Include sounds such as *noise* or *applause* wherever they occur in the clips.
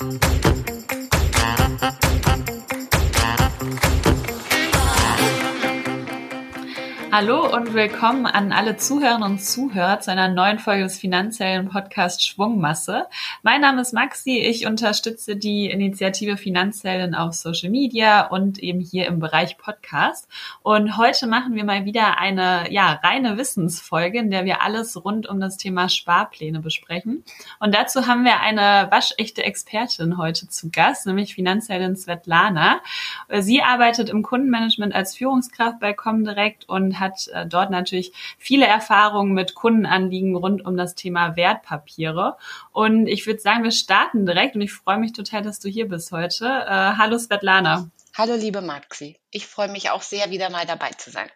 Thank you. Hallo und willkommen an alle Zuhörerinnen und Zuhörer zu einer neuen Folge des finanziellen Podcasts Schwungmasse. Mein Name ist Maxi, ich unterstütze die Initiative Finanzhelden auf Social Media und eben hier im Bereich Podcast. Und heute machen wir mal wieder eine ja, reine Wissensfolge, in der wir alles rund um das Thema Sparpläne besprechen. Und dazu haben wir eine waschechte Expertin heute zu Gast, nämlich Finanzheldin Svetlana. Sie arbeitet im Kundenmanagement als Führungskraft bei Comdirect und hat äh, dort natürlich viele Erfahrungen mit Kundenanliegen rund um das Thema Wertpapiere. Und ich würde sagen, wir starten direkt und ich freue mich total, dass du hier bist heute. Äh, hallo Svetlana. Hallo liebe Maxi. Ich freue mich auch sehr, wieder mal dabei zu sein.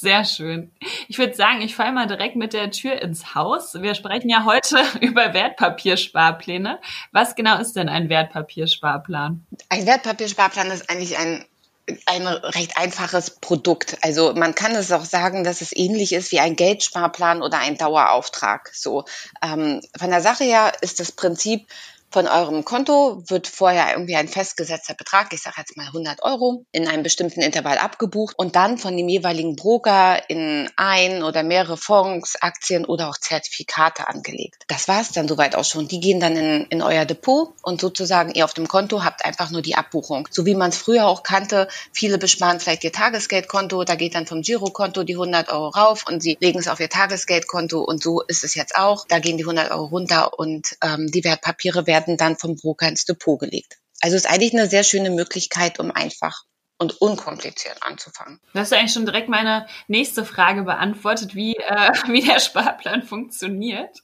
Sehr schön. Ich würde sagen, ich falle mal direkt mit der Tür ins Haus. Wir sprechen ja heute *laughs* über Wertpapiersparpläne. Was genau ist denn ein Wertpapiersparplan? Ein Wertpapiersparplan ist eigentlich ein ein recht einfaches Produkt. Also man kann es auch sagen, dass es ähnlich ist wie ein Geldsparplan oder ein Dauerauftrag. So ähm, von der Sache her ist das Prinzip von eurem Konto wird vorher irgendwie ein festgesetzter Betrag, ich sage jetzt mal 100 Euro, in einem bestimmten Intervall abgebucht und dann von dem jeweiligen Broker in ein oder mehrere Fonds, Aktien oder auch Zertifikate angelegt. Das war es dann soweit auch schon. Die gehen dann in, in euer Depot und sozusagen ihr auf dem Konto habt einfach nur die Abbuchung. So wie man es früher auch kannte, viele besparen vielleicht ihr Tagesgeldkonto, da geht dann vom Girokonto die 100 Euro rauf und sie legen es auf ihr Tagesgeldkonto und so ist es jetzt auch. Da gehen die 100 Euro runter und ähm, die Wertpapiere werden werden dann vom Broker ins Depot gelegt. Also ist eigentlich eine sehr schöne Möglichkeit, um einfach und unkompliziert anzufangen. Das ist eigentlich schon direkt meine nächste Frage beantwortet, wie, äh, *laughs* wie der Sparplan funktioniert.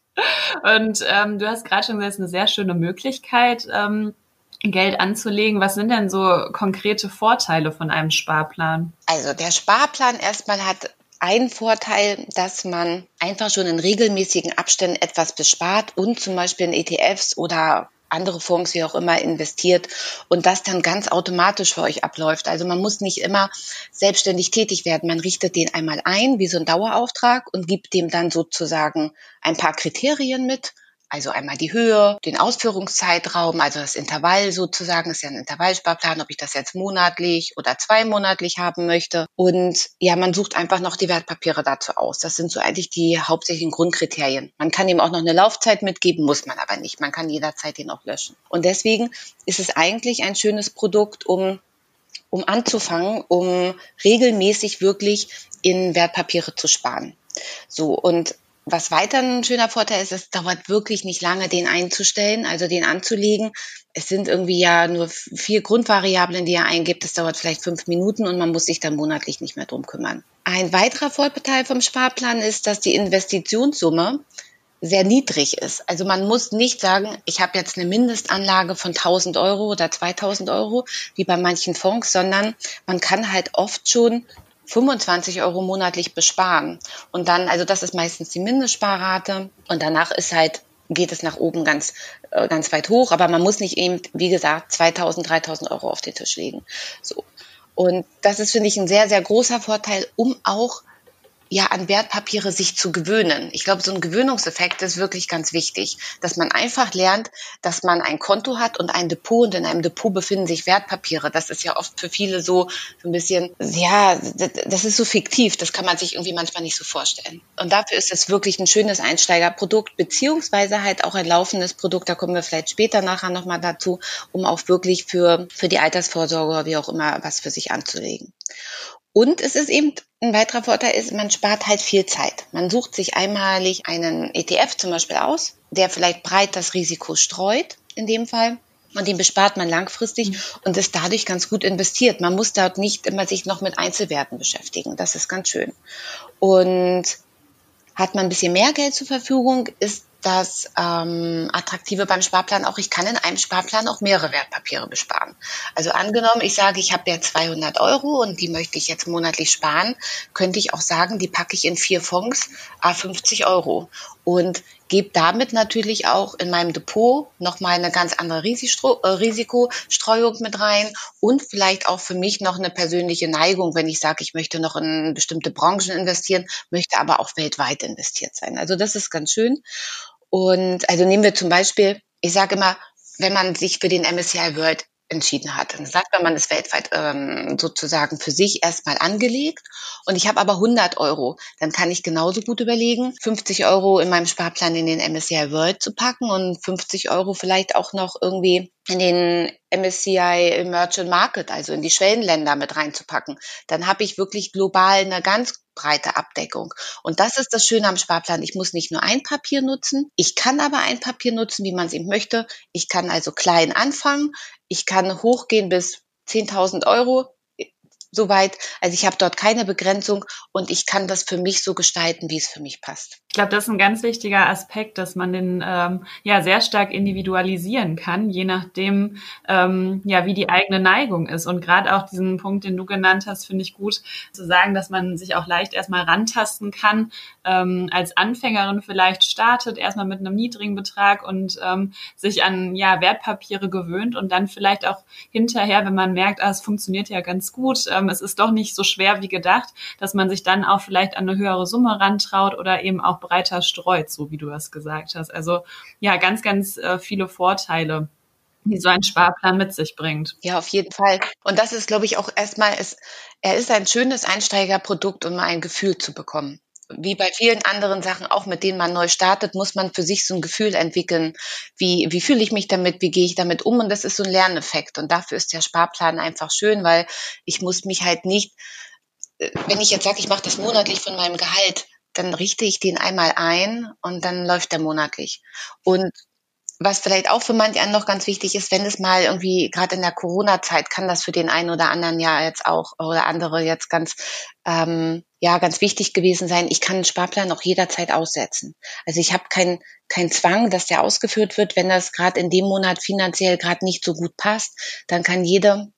Und ähm, du hast gerade schon gesagt, es ist eine sehr schöne Möglichkeit, ähm, Geld anzulegen. Was sind denn so konkrete Vorteile von einem Sparplan? Also der Sparplan erstmal hat einen Vorteil, dass man einfach schon in regelmäßigen Abständen etwas bespart und zum Beispiel in ETFs oder andere Fonds, wie auch immer, investiert und das dann ganz automatisch für euch abläuft. Also man muss nicht immer selbstständig tätig werden. Man richtet den einmal ein, wie so ein Dauerauftrag und gibt dem dann sozusagen ein paar Kriterien mit also einmal die Höhe, den Ausführungszeitraum, also das Intervall sozusagen, ist ja ein Intervallsparplan, ob ich das jetzt monatlich oder zweimonatlich haben möchte. Und ja, man sucht einfach noch die Wertpapiere dazu aus. Das sind so eigentlich die hauptsächlichen Grundkriterien. Man kann ihm auch noch eine Laufzeit mitgeben, muss man aber nicht. Man kann jederzeit den auch löschen. Und deswegen ist es eigentlich ein schönes Produkt, um um anzufangen, um regelmäßig wirklich in Wertpapiere zu sparen. So, und was weiter ein schöner Vorteil ist, es dauert wirklich nicht lange, den einzustellen, also den anzulegen. Es sind irgendwie ja nur vier Grundvariablen, die er eingibt. Das dauert vielleicht fünf Minuten und man muss sich dann monatlich nicht mehr drum kümmern. Ein weiterer Vorteil vom Sparplan ist, dass die Investitionssumme sehr niedrig ist. Also man muss nicht sagen, ich habe jetzt eine Mindestanlage von 1000 Euro oder 2000 Euro, wie bei manchen Fonds, sondern man kann halt oft schon 25 Euro monatlich besparen. Und dann, also das ist meistens die Mindestsparrate und danach ist halt geht es nach oben ganz, äh, ganz weit hoch, aber man muss nicht eben, wie gesagt, 2000, 3000 Euro auf den Tisch legen. So. Und das ist, finde ich, ein sehr, sehr großer Vorteil, um auch ja an Wertpapiere sich zu gewöhnen. Ich glaube, so ein Gewöhnungseffekt ist wirklich ganz wichtig, dass man einfach lernt, dass man ein Konto hat und ein Depot und in einem Depot befinden sich Wertpapiere. Das ist ja oft für viele so, ein bisschen, ja, das ist so fiktiv, das kann man sich irgendwie manchmal nicht so vorstellen. Und dafür ist es wirklich ein schönes Einsteigerprodukt, beziehungsweise halt auch ein laufendes Produkt, da kommen wir vielleicht später nachher nochmal dazu, um auch wirklich für, für die Altersvorsorge oder wie auch immer was für sich anzulegen. Und es ist eben ein weiterer Vorteil ist, man spart halt viel Zeit. Man sucht sich einmalig einen ETF zum Beispiel aus, der vielleicht breit das Risiko streut, in dem Fall. Und den bespart man langfristig mhm. und ist dadurch ganz gut investiert. Man muss dort nicht immer sich noch mit Einzelwerten beschäftigen. Das ist ganz schön. Und hat man ein bisschen mehr Geld zur Verfügung, ist das ähm, Attraktive beim Sparplan auch, ich kann in einem Sparplan auch mehrere Wertpapiere besparen. Also angenommen, ich sage, ich habe ja 200 Euro und die möchte ich jetzt monatlich sparen, könnte ich auch sagen, die packe ich in vier Fonds, a 50 Euro und gebe damit natürlich auch in meinem Depot nochmal eine ganz andere äh, Risikostreuung mit rein und vielleicht auch für mich noch eine persönliche Neigung, wenn ich sage, ich möchte noch in bestimmte Branchen investieren, möchte aber auch weltweit investiert sein. Also das ist ganz schön. Und also nehmen wir zum Beispiel, ich sage immer, wenn man sich für den MSCI World entschieden hat. Dann sagt man, man ist weltweit ähm, sozusagen für sich erstmal angelegt und ich habe aber 100 Euro. Dann kann ich genauso gut überlegen, 50 Euro in meinem Sparplan in den MSCI World zu packen und 50 Euro vielleicht auch noch irgendwie in den MSCI Emerging Market, also in die Schwellenländer mit reinzupacken. Dann habe ich wirklich global eine ganz breite Abdeckung. Und das ist das Schöne am Sparplan. Ich muss nicht nur ein Papier nutzen, ich kann aber ein Papier nutzen, wie man es eben möchte. Ich kann also klein anfangen, ich kann hochgehen bis 10.000 Euro, soweit. Also ich habe dort keine Begrenzung und ich kann das für mich so gestalten, wie es für mich passt. Ich glaube, das ist ein ganz wichtiger Aspekt, dass man den ähm, ja sehr stark individualisieren kann, je nachdem, ähm, ja, wie die eigene Neigung ist. Und gerade auch diesen Punkt, den du genannt hast, finde ich gut zu sagen, dass man sich auch leicht erstmal rantasten kann, ähm, als Anfängerin vielleicht startet, erstmal mit einem niedrigen Betrag und ähm, sich an ja Wertpapiere gewöhnt und dann vielleicht auch hinterher, wenn man merkt, ah, es funktioniert ja ganz gut, ähm, es ist doch nicht so schwer wie gedacht, dass man sich dann auch vielleicht an eine höhere Summe rantraut oder eben auch breiter streut, so wie du das gesagt hast. Also ja, ganz, ganz äh, viele Vorteile die so ein Sparplan mit sich bringt. Ja, auf jeden Fall. Und das ist, glaube ich, auch erstmal, es, er ist ein schönes Einsteigerprodukt, um mal ein Gefühl zu bekommen. Wie bei vielen anderen Sachen, auch mit denen man neu startet, muss man für sich so ein Gefühl entwickeln. Wie, wie fühle ich mich damit? Wie gehe ich damit um? Und das ist so ein Lerneffekt. Und dafür ist der Sparplan einfach schön, weil ich muss mich halt nicht, äh, wenn ich jetzt sage, ich mache das monatlich von meinem Gehalt, dann richte ich den einmal ein und dann läuft der monatlich. Und was vielleicht auch für manche noch ganz wichtig ist, wenn es mal irgendwie gerade in der Corona-Zeit kann das für den einen oder anderen ja jetzt auch oder andere jetzt ganz ähm, ja ganz wichtig gewesen sein. Ich kann einen Sparplan auch jederzeit aussetzen. Also ich habe keinen kein Zwang, dass der ausgeführt wird, wenn das gerade in dem Monat finanziell gerade nicht so gut passt, dann kann jeder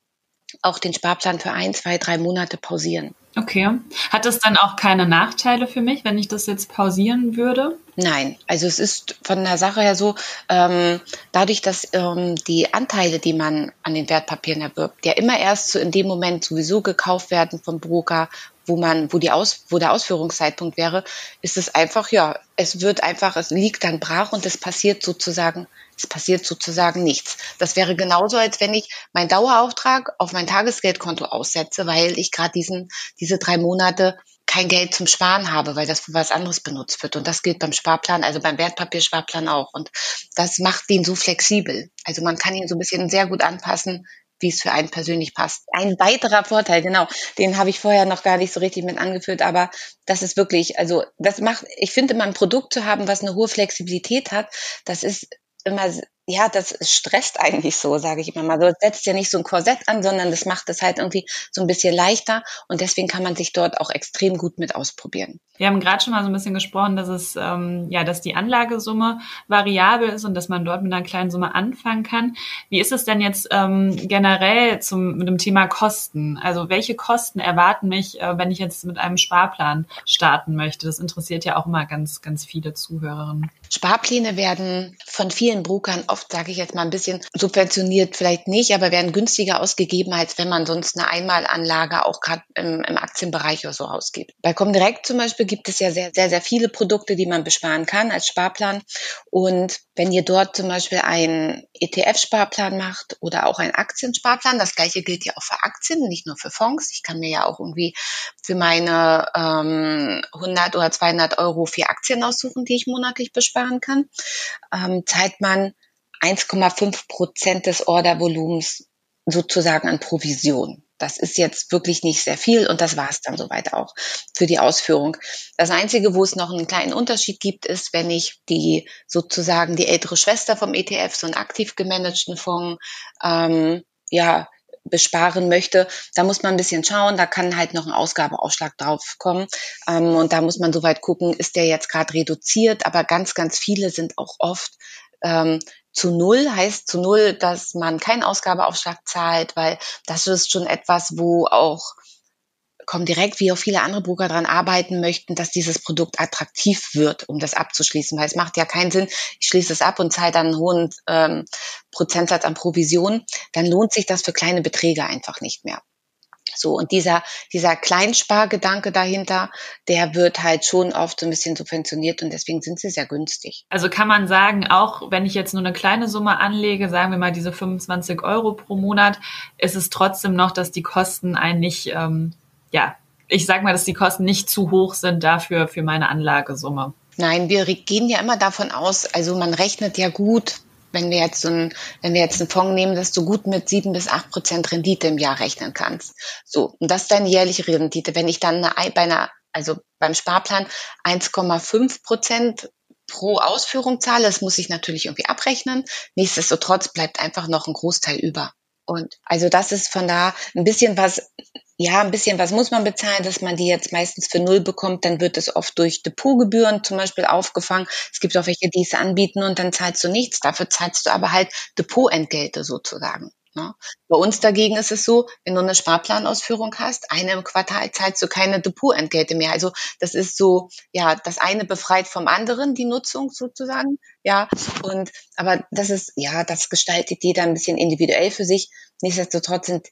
auch den Sparplan für ein, zwei, drei Monate pausieren. Okay. Hat das dann auch keine Nachteile für mich, wenn ich das jetzt pausieren würde? Nein, also es ist von der Sache her so, ähm, dadurch, dass ähm, die Anteile, die man an den Wertpapieren erwirbt, ja immer erst so in dem Moment sowieso gekauft werden vom Broker, wo man, wo die Aus, wo der Ausführungszeitpunkt wäre, ist es einfach, ja, es wird einfach, es liegt dann brach und es passiert sozusagen, es passiert sozusagen nichts. Das wäre genauso, als wenn ich meinen Dauerauftrag auf mein Tagesgeldkonto aussetze, weil ich gerade diesen, diese drei Monate kein Geld zum Sparen habe, weil das für was anderes benutzt wird. Und das gilt beim Sparplan, also beim Wertpapiersparplan auch. Und das macht ihn so flexibel. Also man kann ihn so ein bisschen sehr gut anpassen, wie es für einen persönlich passt. Ein weiterer Vorteil, genau, den habe ich vorher noch gar nicht so richtig mit angeführt, aber das ist wirklich, also das macht, ich finde immer ein Produkt zu haben, was eine hohe Flexibilität hat, das ist immer ja, das stresst eigentlich so, sage ich immer mal. So setzt ja nicht so ein Korsett an, sondern das macht es halt irgendwie so ein bisschen leichter und deswegen kann man sich dort auch extrem gut mit ausprobieren. Wir haben gerade schon mal so ein bisschen gesprochen, dass es ähm, ja, dass die Anlagesumme variabel ist und dass man dort mit einer kleinen Summe anfangen kann. Wie ist es denn jetzt ähm, generell zum mit dem Thema Kosten? Also welche Kosten erwarten mich, äh, wenn ich jetzt mit einem Sparplan starten möchte? Das interessiert ja auch immer ganz, ganz viele Zuhörerinnen. Sparpläne werden von vielen Brokern oft, sage ich jetzt mal ein bisschen subventioniert, vielleicht nicht, aber werden günstiger ausgegeben, als wenn man sonst eine Einmalanlage auch gerade im, im, Aktienbereich oder so ausgibt. Bei Comdirect zum Beispiel gibt es ja sehr, sehr, sehr viele Produkte, die man besparen kann als Sparplan. Und wenn ihr dort zum Beispiel einen ETF-Sparplan macht oder auch einen Aktiensparplan, das gleiche gilt ja auch für Aktien, nicht nur für Fonds. Ich kann mir ja auch irgendwie für meine ähm, 100 oder 200 Euro vier Aktien aussuchen, die ich monatlich besparen kann. Ähm, zahlt man 1,5 Prozent des Ordervolumens sozusagen an Provision. Das ist jetzt wirklich nicht sehr viel und das war es dann soweit auch für die Ausführung. Das Einzige, wo es noch einen kleinen Unterschied gibt, ist, wenn ich die sozusagen die ältere Schwester vom ETF, so einen aktiv gemanagten Fonds, ähm, ja, besparen möchte, da muss man ein bisschen schauen, da kann halt noch ein Ausgabeausschlag drauf kommen. Ähm, und da muss man soweit gucken, ist der jetzt gerade reduziert, aber ganz, ganz viele sind auch oft ähm, zu null heißt zu null, dass man keinen Ausgabeaufschlag zahlt, weil das ist schon etwas, wo auch direkt, wie auch viele andere Broker daran arbeiten möchten, dass dieses Produkt attraktiv wird, um das abzuschließen. Weil es macht ja keinen Sinn, ich schließe es ab und zahle dann einen hohen ähm, Prozentsatz an Provision. Dann lohnt sich das für kleine Beträge einfach nicht mehr So, und dieser, dieser Kleinspargedanke dahinter, der wird halt schon oft so ein bisschen subventioniert und deswegen sind sie sehr günstig. Also kann man sagen, auch wenn ich jetzt nur eine kleine Summe anlege, sagen wir mal diese 25 Euro pro Monat, ist es trotzdem noch, dass die Kosten eigentlich, ähm, ja, ich sag mal, dass die Kosten nicht zu hoch sind dafür für meine Anlagesumme. Nein, wir gehen ja immer davon aus, also man rechnet ja gut, wenn wir jetzt so ein, wenn wir jetzt einen Fonds nehmen, dass du gut mit sieben bis acht Prozent Rendite im Jahr rechnen kannst. So. Und das ist deine jährliche Rendite. Wenn ich dann eine, bei einer, also beim Sparplan 1,5 Prozent pro Ausführung zahle, das muss ich natürlich irgendwie abrechnen. Nichtsdestotrotz bleibt einfach noch ein Großteil über. Und also das ist von da ein bisschen was, ja, ein bisschen was muss man bezahlen, dass man die jetzt meistens für null bekommt, dann wird es oft durch Depotgebühren zum Beispiel aufgefangen. Es gibt auch welche, die es anbieten und dann zahlst du nichts. Dafür zahlst du aber halt Depotentgelte sozusagen. Ne? Bei uns dagegen ist es so, wenn du eine Sparplanausführung hast, eine im Quartal zahlst du keine Depotentgelte mehr. Also das ist so, ja, das eine befreit vom anderen, die Nutzung sozusagen. Ja, und aber das ist, ja, das gestaltet jeder ein bisschen individuell für sich. Nichtsdestotrotz sind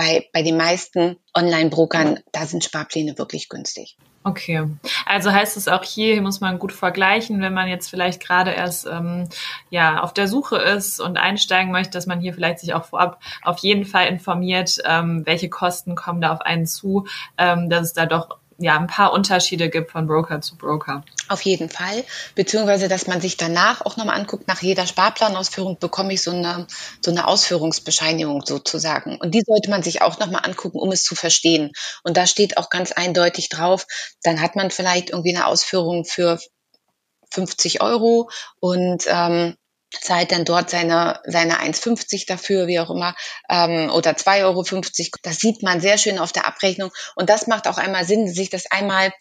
bei, bei den meisten Online-Brokern, da sind Sparpläne wirklich günstig. Okay, also heißt es auch hier, muss man gut vergleichen, wenn man jetzt vielleicht gerade erst ähm, ja auf der Suche ist und einsteigen möchte, dass man hier vielleicht sich auch vorab auf jeden Fall informiert, ähm, welche Kosten kommen da auf einen zu, ähm, dass es da doch ja ein paar Unterschiede gibt von Broker zu Broker. Auf jeden Fall. Beziehungsweise, dass man sich danach auch nochmal anguckt, nach jeder Sparplanausführung bekomme ich so eine, so eine Ausführungsbescheinigung sozusagen. Und die sollte man sich auch nochmal angucken, um es zu verstehen. Und da steht auch ganz eindeutig drauf, dann hat man vielleicht irgendwie eine Ausführung für 50 Euro und ähm, zahlt dann dort seine, seine 1,50 dafür, wie auch immer, ähm, oder 2,50 Euro. Das sieht man sehr schön auf der Abrechnung. Und das macht auch einmal Sinn, sich das einmal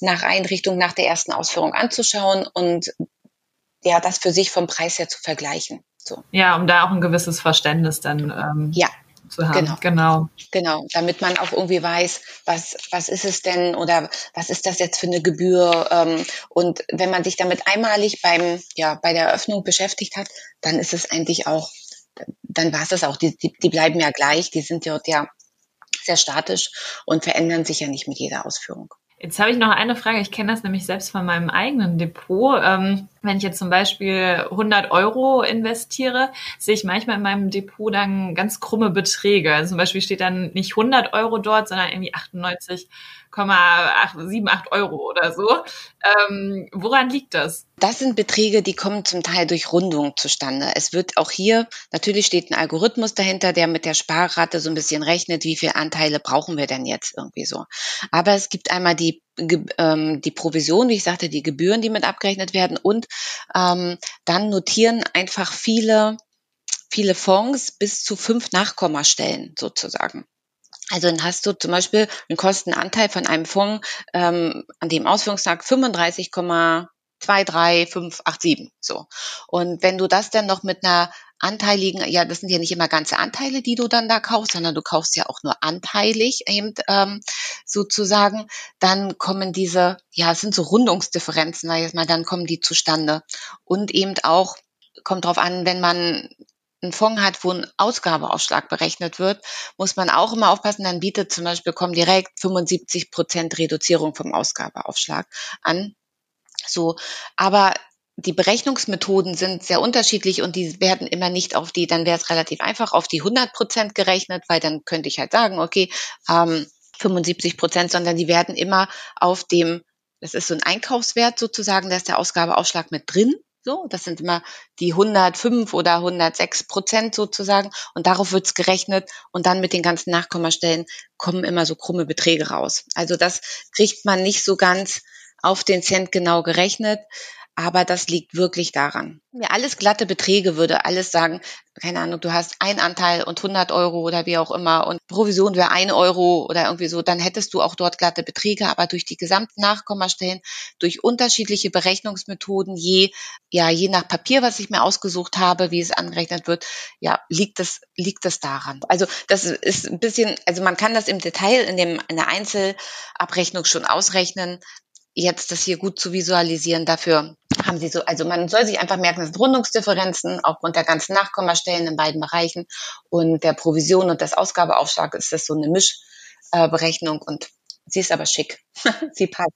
nach Einrichtung, nach der ersten Ausführung anzuschauen und ja, das für sich vom Preis her zu vergleichen. So. Ja, um da auch ein gewisses Verständnis dann ähm, ja zu haben. Genau. genau. Genau. Damit man auch irgendwie weiß, was, was ist es denn oder was ist das jetzt für eine Gebühr? Ähm, und wenn man sich damit einmalig beim, ja, bei der Eröffnung beschäftigt hat, dann ist es eigentlich auch, dann war es das auch. Die, die, die bleiben ja gleich, die sind dort ja sehr statisch und verändern sich ja nicht mit jeder Ausführung. Jetzt habe ich noch eine Frage. Ich kenne das nämlich selbst von meinem eigenen Depot. Ähm, wenn ich jetzt zum Beispiel 100 Euro investiere, sehe ich manchmal in meinem Depot dann ganz krumme Beträge. Also zum Beispiel steht dann nicht 100 Euro dort, sondern irgendwie 98 1,78 Euro oder so. Ähm, woran liegt das? Das sind Beträge, die kommen zum Teil durch Rundung zustande. Es wird auch hier, natürlich steht ein Algorithmus dahinter, der mit der Sparrate so ein bisschen rechnet, wie viele Anteile brauchen wir denn jetzt irgendwie so. Aber es gibt einmal die ähm, die Provision, wie ich sagte, die Gebühren, die mit abgerechnet werden und ähm, dann notieren einfach viele viele Fonds bis zu fünf Nachkommastellen sozusagen. Also dann hast du zum Beispiel einen Kostenanteil von einem Fonds ähm, an dem Ausführungstag 35,23587 so. Und wenn du das dann noch mit einer anteiligen, ja, das sind ja nicht immer ganze Anteile, die du dann da kaufst, sondern du kaufst ja auch nur anteilig eben ähm, sozusagen, dann kommen diese, ja, es sind so Rundungsdifferenzen, ich jetzt mal, dann kommen die zustande. Und eben auch kommt drauf an, wenn man einen Fonds hat, wo ein Ausgabeaufschlag berechnet wird, muss man auch immer aufpassen, dann bietet zum Beispiel kommen direkt 75 Prozent Reduzierung vom Ausgabeaufschlag an. So, aber die Berechnungsmethoden sind sehr unterschiedlich und die werden immer nicht auf die, dann wäre es relativ einfach, auf die 100 Prozent gerechnet, weil dann könnte ich halt sagen, okay, ähm, 75 Prozent, sondern die werden immer auf dem, das ist so ein Einkaufswert sozusagen, da ist der Ausgabeaufschlag mit drin so, das sind immer die 105 oder 106 Prozent sozusagen. Und darauf wird's gerechnet. Und dann mit den ganzen Nachkommastellen kommen immer so krumme Beträge raus. Also das kriegt man nicht so ganz auf den Cent genau gerechnet. Aber das liegt wirklich daran. Ja, alles glatte Beträge würde alles sagen, keine Ahnung, du hast ein Anteil und 100 Euro oder wie auch immer und Provision wäre ein Euro oder irgendwie so, dann hättest du auch dort glatte Beträge, aber durch die gesamten Nachkommastellen, durch unterschiedliche Berechnungsmethoden, je, ja, je nach Papier, was ich mir ausgesucht habe, wie es angerechnet wird, ja, liegt das, liegt das daran. Also, das ist ein bisschen, also man kann das im Detail in dem, in der Einzelabrechnung schon ausrechnen, jetzt das hier gut zu visualisieren, dafür haben sie so, also man soll sich einfach merken, das sind Rundungsdifferenzen aufgrund der ganzen Nachkommastellen in beiden Bereichen und der Provision und des Ausgabeaufschlags ist das so eine Mischberechnung und sie ist aber schick. *laughs* sie passt.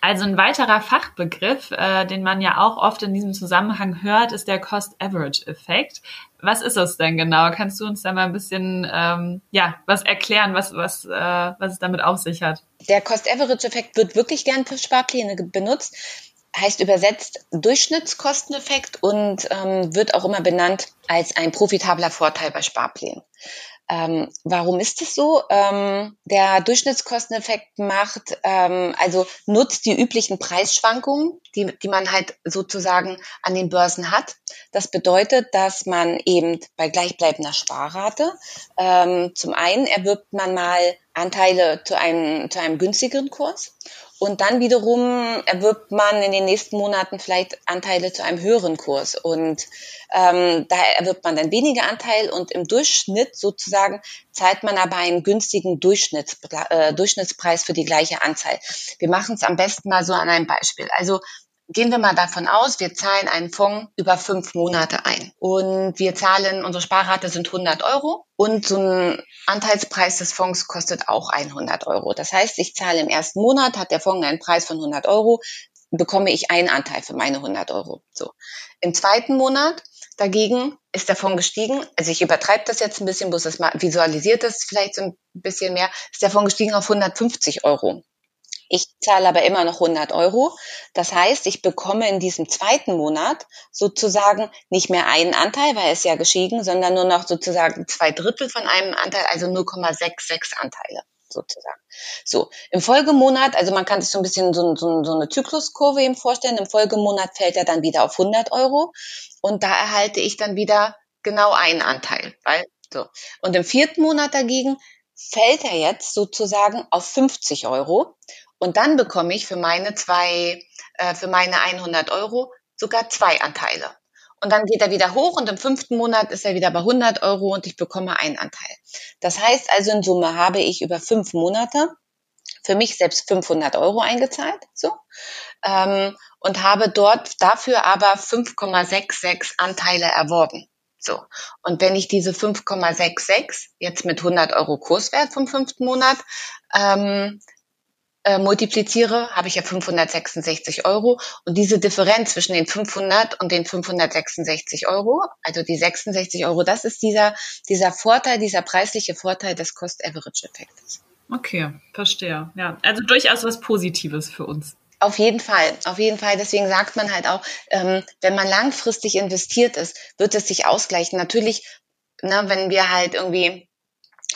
Also ein weiterer Fachbegriff, äh, den man ja auch oft in diesem Zusammenhang hört, ist der Cost-Average-Effekt. Was ist das denn genau? Kannst du uns da mal ein bisschen ähm, ja was erklären, was was äh, was es damit auf sich hat? Der Cost-Average-Effekt wird wirklich gern für Sparpläne benutzt heißt übersetzt Durchschnittskosteneffekt und ähm, wird auch immer benannt als ein profitabler Vorteil bei Sparplänen. Ähm, warum ist es so? Ähm, der Durchschnittskosteneffekt macht, ähm, also nutzt die üblichen Preisschwankungen, die, die man halt sozusagen an den Börsen hat. Das bedeutet, dass man eben bei gleichbleibender Sparrate, ähm, zum einen erwirbt man mal Anteile zu einem, zu einem günstigeren Kurs und dann wiederum erwirbt man in den nächsten Monaten vielleicht Anteile zu einem höheren Kurs. Und ähm, da erwirbt man dann weniger Anteil und im Durchschnitt sozusagen zahlt man aber einen günstigen Durchschnitts, äh, Durchschnittspreis für die gleiche Anzahl. Wir machen es am besten mal so an einem Beispiel. Also Gehen wir mal davon aus, wir zahlen einen Fonds über fünf Monate ein und wir zahlen, unsere Sparrate sind 100 Euro und so ein Anteilspreis des Fonds kostet auch 100 Euro. Das heißt, ich zahle im ersten Monat, hat der Fonds einen Preis von 100 Euro, bekomme ich einen Anteil für meine 100 Euro. So. Im zweiten Monat dagegen ist der Fonds gestiegen. Also ich übertreibe das jetzt ein bisschen, bloß das mal visualisiert das vielleicht so ein bisschen mehr. Ist der Fonds gestiegen auf 150 Euro. Ich zahle aber immer noch 100 Euro. Das heißt, ich bekomme in diesem zweiten Monat sozusagen nicht mehr einen Anteil, weil es ja geschieden, sondern nur noch sozusagen zwei Drittel von einem Anteil, also 0,66 Anteile sozusagen. So, im Folgemonat, also man kann sich so ein bisschen so, so, so eine Zykluskurve eben vorstellen, im Folgemonat fällt er dann wieder auf 100 Euro und da erhalte ich dann wieder genau einen Anteil, weil so. Und im vierten Monat dagegen fällt er jetzt sozusagen auf 50 Euro und dann bekomme ich für meine zwei, äh, für meine 100 Euro sogar zwei Anteile. Und dann geht er wieder hoch und im fünften Monat ist er wieder bei 100 Euro und ich bekomme einen Anteil. Das heißt also in Summe habe ich über fünf Monate für mich selbst 500 Euro eingezahlt, so, ähm, und habe dort dafür aber 5,66 Anteile erworben. So. Und wenn ich diese 5,66 jetzt mit 100 Euro Kurswert vom fünften Monat ähm, äh, multipliziere, habe ich ja 566 Euro. Und diese Differenz zwischen den 500 und den 566 Euro, also die 66 Euro, das ist dieser, dieser Vorteil, dieser preisliche Vorteil des Cost-Average-Effektes. Okay, verstehe. Ja, also durchaus was Positives für uns. Auf jeden Fall, auf jeden Fall. Deswegen sagt man halt auch, ähm, wenn man langfristig investiert ist, wird es sich ausgleichen. Natürlich, na, ne, wenn wir halt irgendwie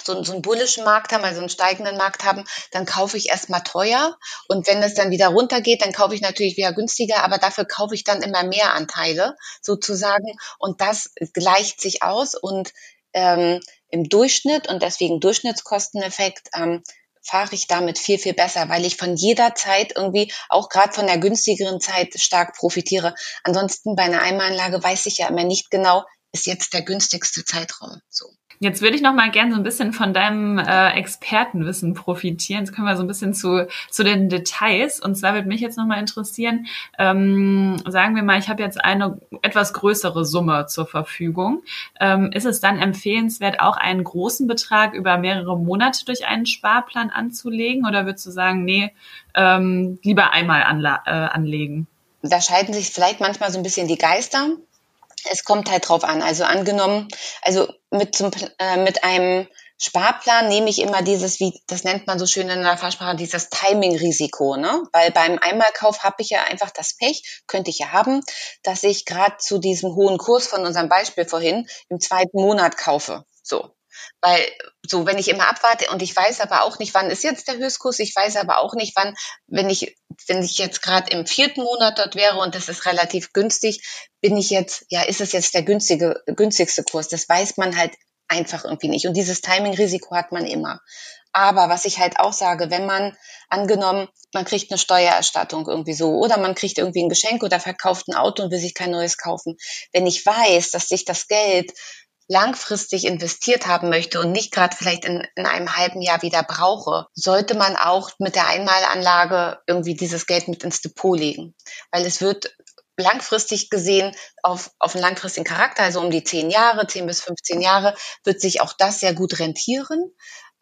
so, so einen bullischen Markt haben, also einen steigenden Markt haben, dann kaufe ich erstmal teuer und wenn es dann wieder runtergeht, dann kaufe ich natürlich wieder günstiger, aber dafür kaufe ich dann immer mehr Anteile sozusagen und das gleicht sich aus und ähm, im Durchschnitt und deswegen Durchschnittskosteneffekt ähm, fahre ich damit viel, viel besser, weil ich von jeder Zeit irgendwie, auch gerade von der günstigeren Zeit, stark profitiere. Ansonsten bei einer Einmalanlage weiß ich ja immer nicht genau, ist jetzt der günstigste Zeitraum. So. Jetzt würde ich noch mal gerne so ein bisschen von deinem äh, Expertenwissen profitieren. Jetzt kommen wir so ein bisschen zu, zu den Details. Und zwar würde mich jetzt noch mal interessieren, ähm, sagen wir mal, ich habe jetzt eine etwas größere Summe zur Verfügung. Ähm, ist es dann empfehlenswert, auch einen großen Betrag über mehrere Monate durch einen Sparplan anzulegen? Oder würdest du sagen, nee, ähm, lieber einmal äh, anlegen? Da scheiden sich vielleicht manchmal so ein bisschen die Geister es kommt halt drauf an. Also angenommen, also mit, zum, äh, mit einem Sparplan nehme ich immer dieses, wie das nennt man so schön in der Fachsprache, dieses Timing-Risiko. Ne? Weil beim Einmalkauf habe ich ja einfach das Pech, könnte ich ja haben, dass ich gerade zu diesem hohen Kurs von unserem Beispiel vorhin im zweiten Monat kaufe. So. Weil so, wenn ich immer abwarte und ich weiß aber auch nicht, wann ist jetzt der Höchstkurs, ich weiß aber auch nicht, wann, wenn ich, wenn ich jetzt gerade im vierten Monat dort wäre und das ist relativ günstig, bin ich jetzt, ja, ist es jetzt der günstige, günstigste Kurs? Das weiß man halt einfach irgendwie nicht. Und dieses Timing-Risiko hat man immer. Aber was ich halt auch sage, wenn man angenommen, man kriegt eine Steuererstattung irgendwie so oder man kriegt irgendwie ein Geschenk oder verkauft ein Auto und will sich kein neues kaufen. Wenn ich weiß, dass sich das Geld langfristig investiert haben möchte und nicht gerade vielleicht in, in einem halben Jahr wieder brauche, sollte man auch mit der Einmalanlage irgendwie dieses Geld mit ins Depot legen. Weil es wird langfristig gesehen auf, auf einen langfristigen Charakter, also um die zehn Jahre, zehn bis 15 Jahre, wird sich auch das sehr gut rentieren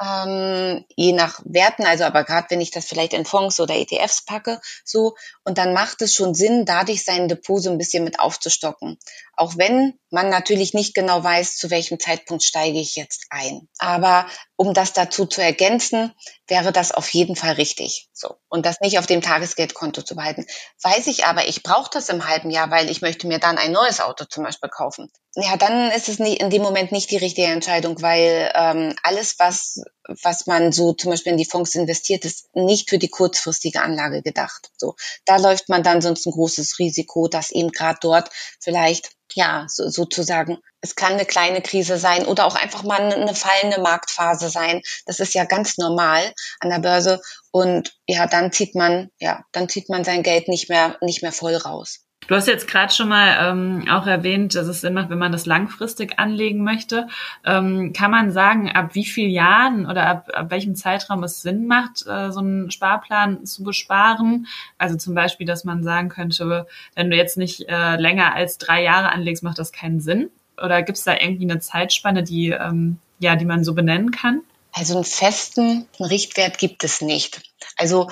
ähm, je nach Werten, also aber gerade wenn ich das vielleicht in Fonds oder ETFs packe, so, und dann macht es schon Sinn, dadurch sein Depot so ein bisschen mit aufzustocken. Auch wenn man natürlich nicht genau weiß, zu welchem Zeitpunkt steige ich jetzt ein. Aber um das dazu zu ergänzen, wäre das auf jeden Fall richtig. So. Und das nicht auf dem Tagesgeldkonto zu behalten. Weiß ich aber, ich brauche das im halben Jahr, weil ich möchte mir dann ein neues Auto zum Beispiel kaufen. Ja, dann ist es nie, in dem Moment nicht die richtige Entscheidung, weil ähm, alles, was, was man so zum Beispiel in die Fonds investiert, ist nicht für die kurzfristige Anlage gedacht. So, da läuft man dann sonst ein großes Risiko, dass eben gerade dort vielleicht ja, so, sozusagen, es kann eine kleine Krise sein oder auch einfach mal eine fallende Marktphase sein. Das ist ja ganz normal an der Börse. Und ja, dann zieht man, ja, dann zieht man sein Geld nicht mehr, nicht mehr voll raus. Du hast jetzt gerade schon mal ähm, auch erwähnt, dass es Sinn macht, wenn man das langfristig anlegen möchte. Ähm, kann man sagen, ab wie vielen Jahren oder ab, ab welchem Zeitraum es Sinn macht, äh, so einen Sparplan zu besparen? Also zum Beispiel, dass man sagen könnte, wenn du jetzt nicht äh, länger als drei Jahre anlegst, macht das keinen Sinn? Oder gibt es da irgendwie eine Zeitspanne, die, ähm, ja, die man so benennen kann? Also einen festen Richtwert gibt es nicht. Also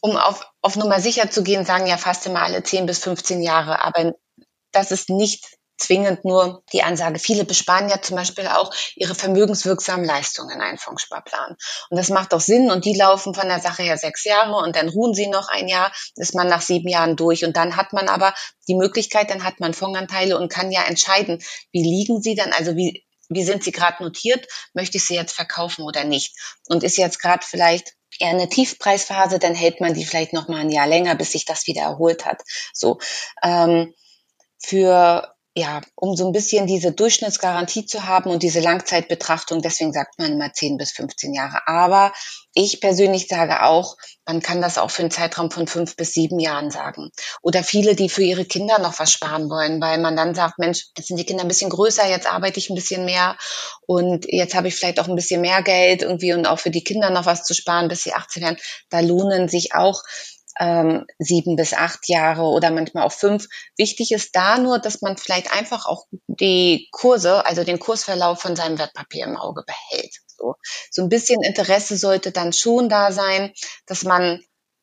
um auf, auf Nummer sicher zu gehen, sagen ja fast immer alle 10 bis 15 Jahre. Aber das ist nicht zwingend nur die Ansage. Viele besparen ja zum Beispiel auch ihre vermögenswirksamen Leistungen in einen Fondssparplan. Und das macht auch Sinn. Und die laufen von der Sache her sechs Jahre und dann ruhen sie noch ein Jahr, ist man nach sieben Jahren durch. Und dann hat man aber die Möglichkeit, dann hat man Fondanteile und kann ja entscheiden, wie liegen sie dann, also wie, wie sind sie gerade notiert, möchte ich sie jetzt verkaufen oder nicht. Und ist jetzt gerade vielleicht eher eine Tiefpreisphase, dann hält man die vielleicht noch mal ein Jahr länger, bis sich das wieder erholt hat. So ähm, für ja, um so ein bisschen diese Durchschnittsgarantie zu haben und diese Langzeitbetrachtung, deswegen sagt man immer 10 bis 15 Jahre. Aber ich persönlich sage auch, man kann das auch für einen Zeitraum von fünf bis sieben Jahren sagen. Oder viele, die für ihre Kinder noch was sparen wollen, weil man dann sagt, Mensch, jetzt sind die Kinder ein bisschen größer, jetzt arbeite ich ein bisschen mehr und jetzt habe ich vielleicht auch ein bisschen mehr Geld irgendwie und auch für die Kinder noch was zu sparen, bis sie 18 werden. Da lohnen sich auch ähm, sieben bis acht Jahre oder manchmal auch fünf. Wichtig ist da nur, dass man vielleicht einfach auch die Kurse, also den Kursverlauf von seinem Wertpapier im Auge behält. So, so ein bisschen Interesse sollte dann schon da sein, dass man,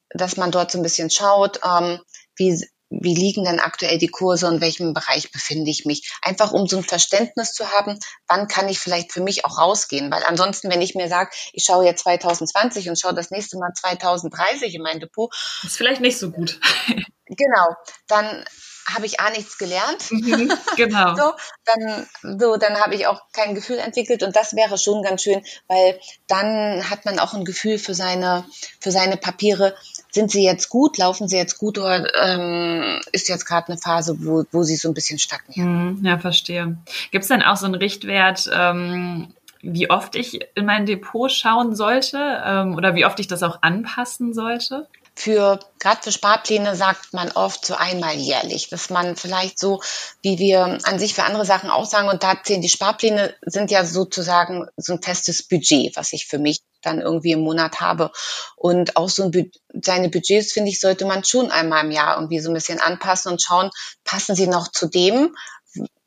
dass man dort so ein bisschen schaut, ähm, wie, wie liegen denn aktuell die Kurse und in welchem Bereich befinde ich mich. Einfach um so ein Verständnis zu haben, wann kann ich vielleicht für mich auch rausgehen. Weil ansonsten, wenn ich mir sage, ich schaue jetzt 2020 und schaue das nächste Mal 2030 in mein Depot. Ist vielleicht nicht so gut. genau, dann habe ich A nichts gelernt. Mhm, *laughs* genau. so, dann, so, dann habe ich auch kein Gefühl entwickelt und das wäre schon ganz schön, weil dann hat man auch ein Gefühl für seine, für seine Papiere. Sind sie jetzt gut? Laufen sie jetzt gut oder ähm, ist jetzt gerade eine Phase, wo, wo sie so ein bisschen stagnieren? Mhm, ja, verstehe. Gibt es dann auch so einen Richtwert, ähm, wie oft ich in mein Depot schauen sollte ähm, oder wie oft ich das auch anpassen sollte? Für, gerade für Sparpläne sagt man oft so einmal jährlich, dass man vielleicht so, wie wir an sich für andere Sachen auch sagen, und da zählen die Sparpläne, sind ja sozusagen so ein festes Budget, was ich für mich dann irgendwie im Monat habe. Und auch so ein, seine Budgets, finde ich, sollte man schon einmal im Jahr irgendwie so ein bisschen anpassen und schauen, passen sie noch zu dem,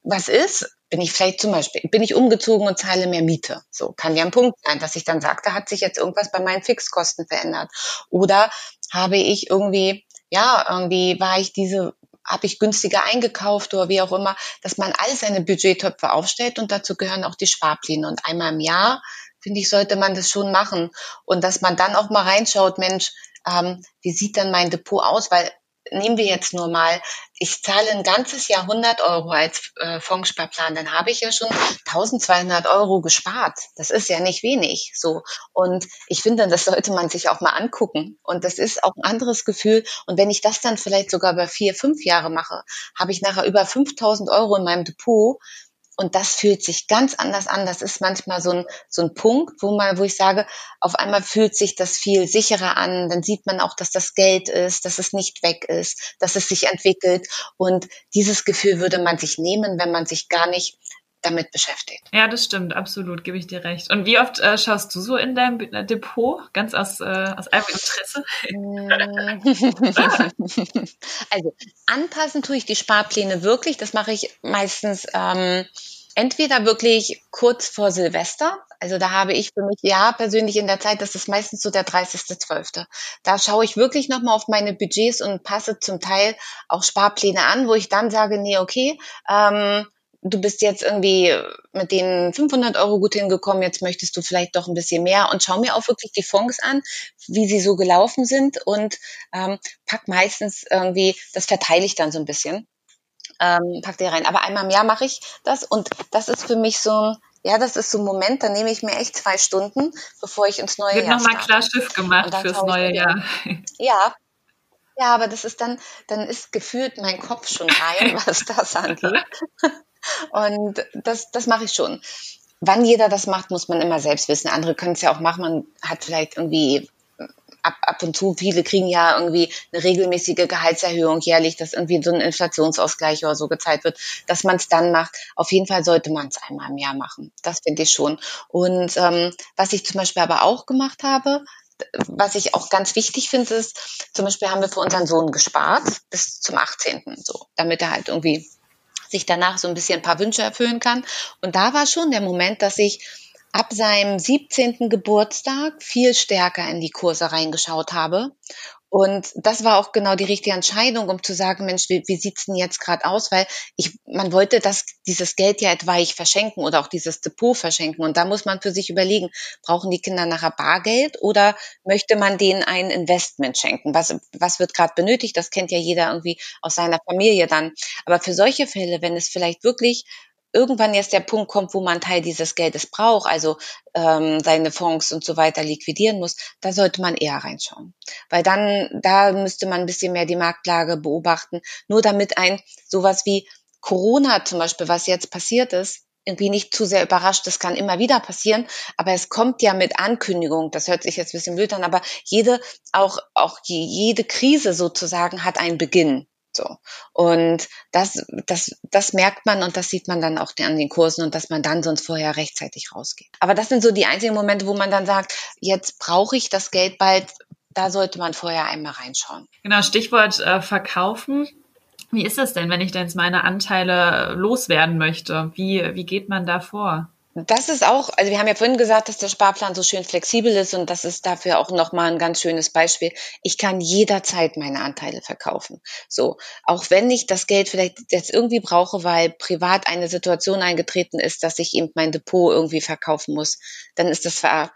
was ist? Bin ich vielleicht zum Beispiel, bin ich umgezogen und zahle mehr Miete. So kann ja ein Punkt sein, dass ich dann sagte, hat sich jetzt irgendwas bei meinen Fixkosten verändert. Oder habe ich irgendwie, ja, irgendwie war ich diese, habe ich günstiger eingekauft oder wie auch immer, dass man all seine Budgettöpfe aufstellt und dazu gehören auch die Sparpläne. Und einmal im Jahr, finde ich, sollte man das schon machen. Und dass man dann auch mal reinschaut, Mensch, ähm, wie sieht dann mein Depot aus? Weil nehmen wir jetzt nur mal, ich zahle ein ganzes Jahr 100 Euro als äh, Fondssparplan, dann habe ich ja schon 1200 Euro gespart. Das ist ja nicht wenig, so. Und ich finde, das sollte man sich auch mal angucken. Und das ist auch ein anderes Gefühl. Und wenn ich das dann vielleicht sogar über vier, fünf Jahre mache, habe ich nachher über 5000 Euro in meinem Depot, und das fühlt sich ganz anders an. Das ist manchmal so ein, so ein Punkt, wo man, wo ich sage, auf einmal fühlt sich das viel sicherer an. Dann sieht man auch, dass das Geld ist, dass es nicht weg ist, dass es sich entwickelt. Und dieses Gefühl würde man sich nehmen, wenn man sich gar nicht damit beschäftigt. Ja, das stimmt, absolut, gebe ich dir recht. Und wie oft äh, schaust du so in deinem Depot, ganz aus, äh, aus einem Interesse? *laughs* also anpassen tue ich die Sparpläne wirklich. Das mache ich meistens ähm, entweder wirklich kurz vor Silvester. Also da habe ich für mich ja persönlich in der Zeit, das ist meistens so der 30.12. Da schaue ich wirklich nochmal auf meine Budgets und passe zum Teil auch Sparpläne an, wo ich dann sage, nee, okay, ähm, du bist jetzt irgendwie mit den 500 Euro gut hingekommen, jetzt möchtest du vielleicht doch ein bisschen mehr. Und schau mir auch wirklich die Fonds an, wie sie so gelaufen sind. Und ähm, pack meistens irgendwie, das verteile ich dann so ein bisschen. Ähm, pack dir rein. Aber einmal im Jahr mache ich das. Und das ist für mich so ja, das ist so ein Moment, da nehme ich mir echt zwei Stunden, bevor ich ins neue Wird Jahr Wird nochmal klar Schiff gemacht fürs neue Jahr. *laughs* Ja, ja, aber das ist dann, dann ist gefühlt mein Kopf schon rein, *laughs* was das angeht. Und das, das mache ich schon. Wann jeder das macht, muss man immer selbst wissen. Andere können es ja auch machen. Man hat vielleicht irgendwie ab, ab und zu, viele kriegen ja irgendwie eine regelmäßige Gehaltserhöhung jährlich, dass irgendwie so ein Inflationsausgleich oder so gezeigt wird, dass man es dann macht. Auf jeden Fall sollte man es einmal im Jahr machen. Das finde ich schon. Und ähm, was ich zum Beispiel aber auch gemacht habe, was ich auch ganz wichtig finde, ist, zum Beispiel haben wir für unseren Sohn gespart bis zum 18. so, damit er halt irgendwie sich danach so ein bisschen ein paar Wünsche erfüllen kann. Und da war schon der Moment, dass ich ab seinem 17. Geburtstag viel stärker in die Kurse reingeschaut habe. Und das war auch genau die richtige Entscheidung, um zu sagen, Mensch, wie, wie sieht's denn jetzt gerade aus? Weil ich, man wollte das, dieses Geld ja etwaig verschenken oder auch dieses Depot verschenken. Und da muss man für sich überlegen, brauchen die Kinder nachher Bargeld oder möchte man denen ein Investment schenken? Was, was wird gerade benötigt? Das kennt ja jeder irgendwie aus seiner Familie dann. Aber für solche Fälle, wenn es vielleicht wirklich irgendwann jetzt der Punkt kommt, wo man Teil dieses Geldes braucht, also ähm, seine Fonds und so weiter liquidieren muss, da sollte man eher reinschauen. Weil dann, da müsste man ein bisschen mehr die Marktlage beobachten, nur damit ein sowas wie Corona zum Beispiel, was jetzt passiert ist, irgendwie nicht zu sehr überrascht. Das kann immer wieder passieren, aber es kommt ja mit Ankündigung. Das hört sich jetzt ein bisschen blöd an, aber jede, auch, auch jede Krise sozusagen hat einen Beginn. So. Und das, das, das merkt man und das sieht man dann auch an den Kursen und dass man dann sonst vorher rechtzeitig rausgeht. Aber das sind so die einzigen Momente, wo man dann sagt, jetzt brauche ich das Geld bald. Da sollte man vorher einmal reinschauen. Genau, Stichwort äh, verkaufen. Wie ist es denn, wenn ich denn jetzt meine Anteile loswerden möchte? Wie, wie geht man da vor? Das ist auch, also wir haben ja vorhin gesagt, dass der Sparplan so schön flexibel ist und das ist dafür auch nochmal ein ganz schönes Beispiel. Ich kann jederzeit meine Anteile verkaufen. So, auch wenn ich das Geld vielleicht jetzt irgendwie brauche, weil privat eine Situation eingetreten ist, dass ich eben mein Depot irgendwie verkaufen muss, dann ist das zwar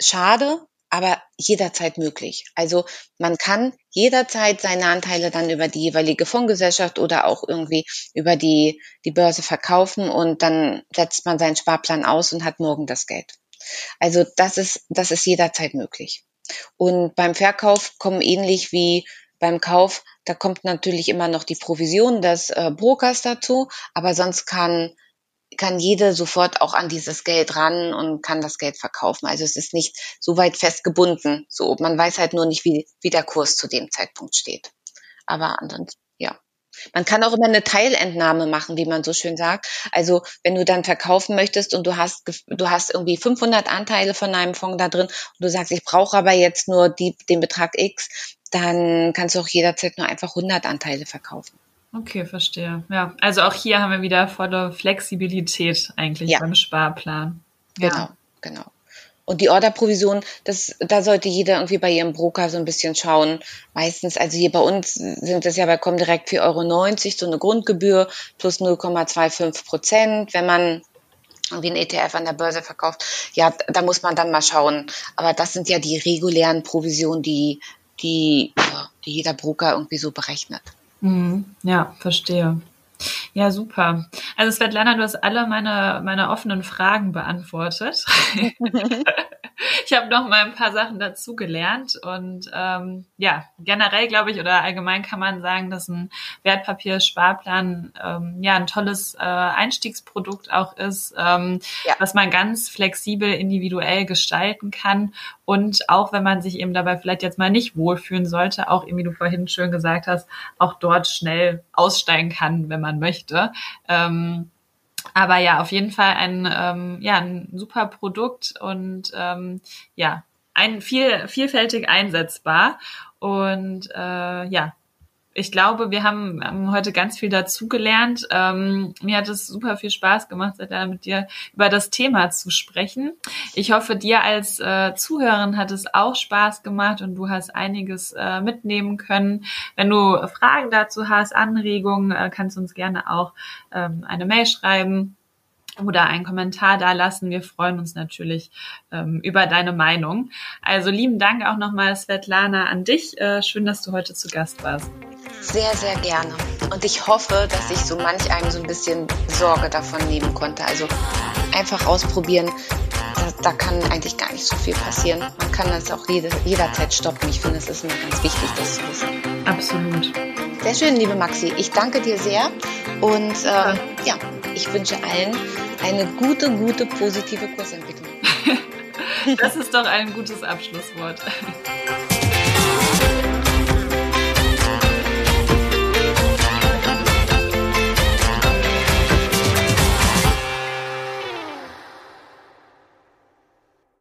schade, aber jederzeit möglich. Also man kann jederzeit seine Anteile dann über die jeweilige Fondsgesellschaft oder auch irgendwie über die, die Börse verkaufen und dann setzt man seinen Sparplan aus und hat morgen das Geld. Also das ist, das ist jederzeit möglich. Und beim Verkauf kommen ähnlich wie beim Kauf, da kommt natürlich immer noch die Provision des äh, Brokers dazu, aber sonst kann kann jede sofort auch an dieses Geld ran und kann das Geld verkaufen. Also es ist nicht so weit festgebunden. So, man weiß halt nur nicht, wie, wie der Kurs zu dem Zeitpunkt steht. Aber ansonsten, ja. Man kann auch immer eine Teilentnahme machen, wie man so schön sagt. Also wenn du dann verkaufen möchtest und du hast du hast irgendwie 500 Anteile von einem Fonds da drin und du sagst, ich brauche aber jetzt nur die, den Betrag X, dann kannst du auch jederzeit nur einfach 100 Anteile verkaufen. Okay, verstehe. Ja, also auch hier haben wir wieder volle Flexibilität eigentlich ja. beim Sparplan. Ja. Genau, genau. Und die Orderprovision, das, da sollte jeder irgendwie bei ihrem Broker so ein bisschen schauen. Meistens, also hier bei uns sind es ja bei Comdirect 4,90 Euro, so eine Grundgebühr plus 0,25 Prozent. Wenn man irgendwie ein ETF an der Börse verkauft, ja, da muss man dann mal schauen. Aber das sind ja die regulären Provisionen, die, die, die jeder Broker irgendwie so berechnet. Mhm. Ja, verstehe. Ja, super. Also Svetlana, du hast alle meine, meine offenen Fragen beantwortet. *laughs* *laughs* ich habe noch mal ein paar Sachen dazu gelernt und ähm, ja, generell glaube ich oder allgemein kann man sagen, dass ein Wertpapiersparplan ähm, ja ein tolles äh, Einstiegsprodukt auch ist, ähm, ja. was man ganz flexibel individuell gestalten kann und auch wenn man sich eben dabei vielleicht jetzt mal nicht wohlfühlen sollte, auch wie du vorhin schön gesagt hast, auch dort schnell aussteigen kann, wenn man möchte. Ähm, Aber ja, auf jeden Fall ein, ähm, ja, ein super Produkt und ähm, ja, ein viel, vielfältig einsetzbar. Und äh, ja, ich glaube, wir haben, haben heute ganz viel dazugelernt. Ähm, mir hat es super viel Spaß gemacht, mit dir über das Thema zu sprechen. Ich hoffe, dir als äh, Zuhörerin hat es auch Spaß gemacht und du hast einiges äh, mitnehmen können. Wenn du Fragen dazu hast, Anregungen, äh, kannst du uns gerne auch ähm, eine Mail schreiben oder einen Kommentar da lassen. Wir freuen uns natürlich ähm, über deine Meinung. Also lieben Dank auch nochmal, Svetlana, an dich. Äh, schön, dass du heute zu Gast warst. Sehr, sehr gerne. Und ich hoffe, dass ich so manch einem so ein bisschen Sorge davon nehmen konnte. Also einfach ausprobieren. Da, da kann eigentlich gar nicht so viel passieren. Man kann das auch jede, jederzeit stoppen. Ich finde, es ist immer ganz wichtig, das zu wissen. Absolut. Sehr schön, liebe Maxi. Ich danke dir sehr. Und äh, ja, ich wünsche allen eine gute, gute, positive Kursentwicklung. *laughs* das ist doch ein gutes Abschlusswort.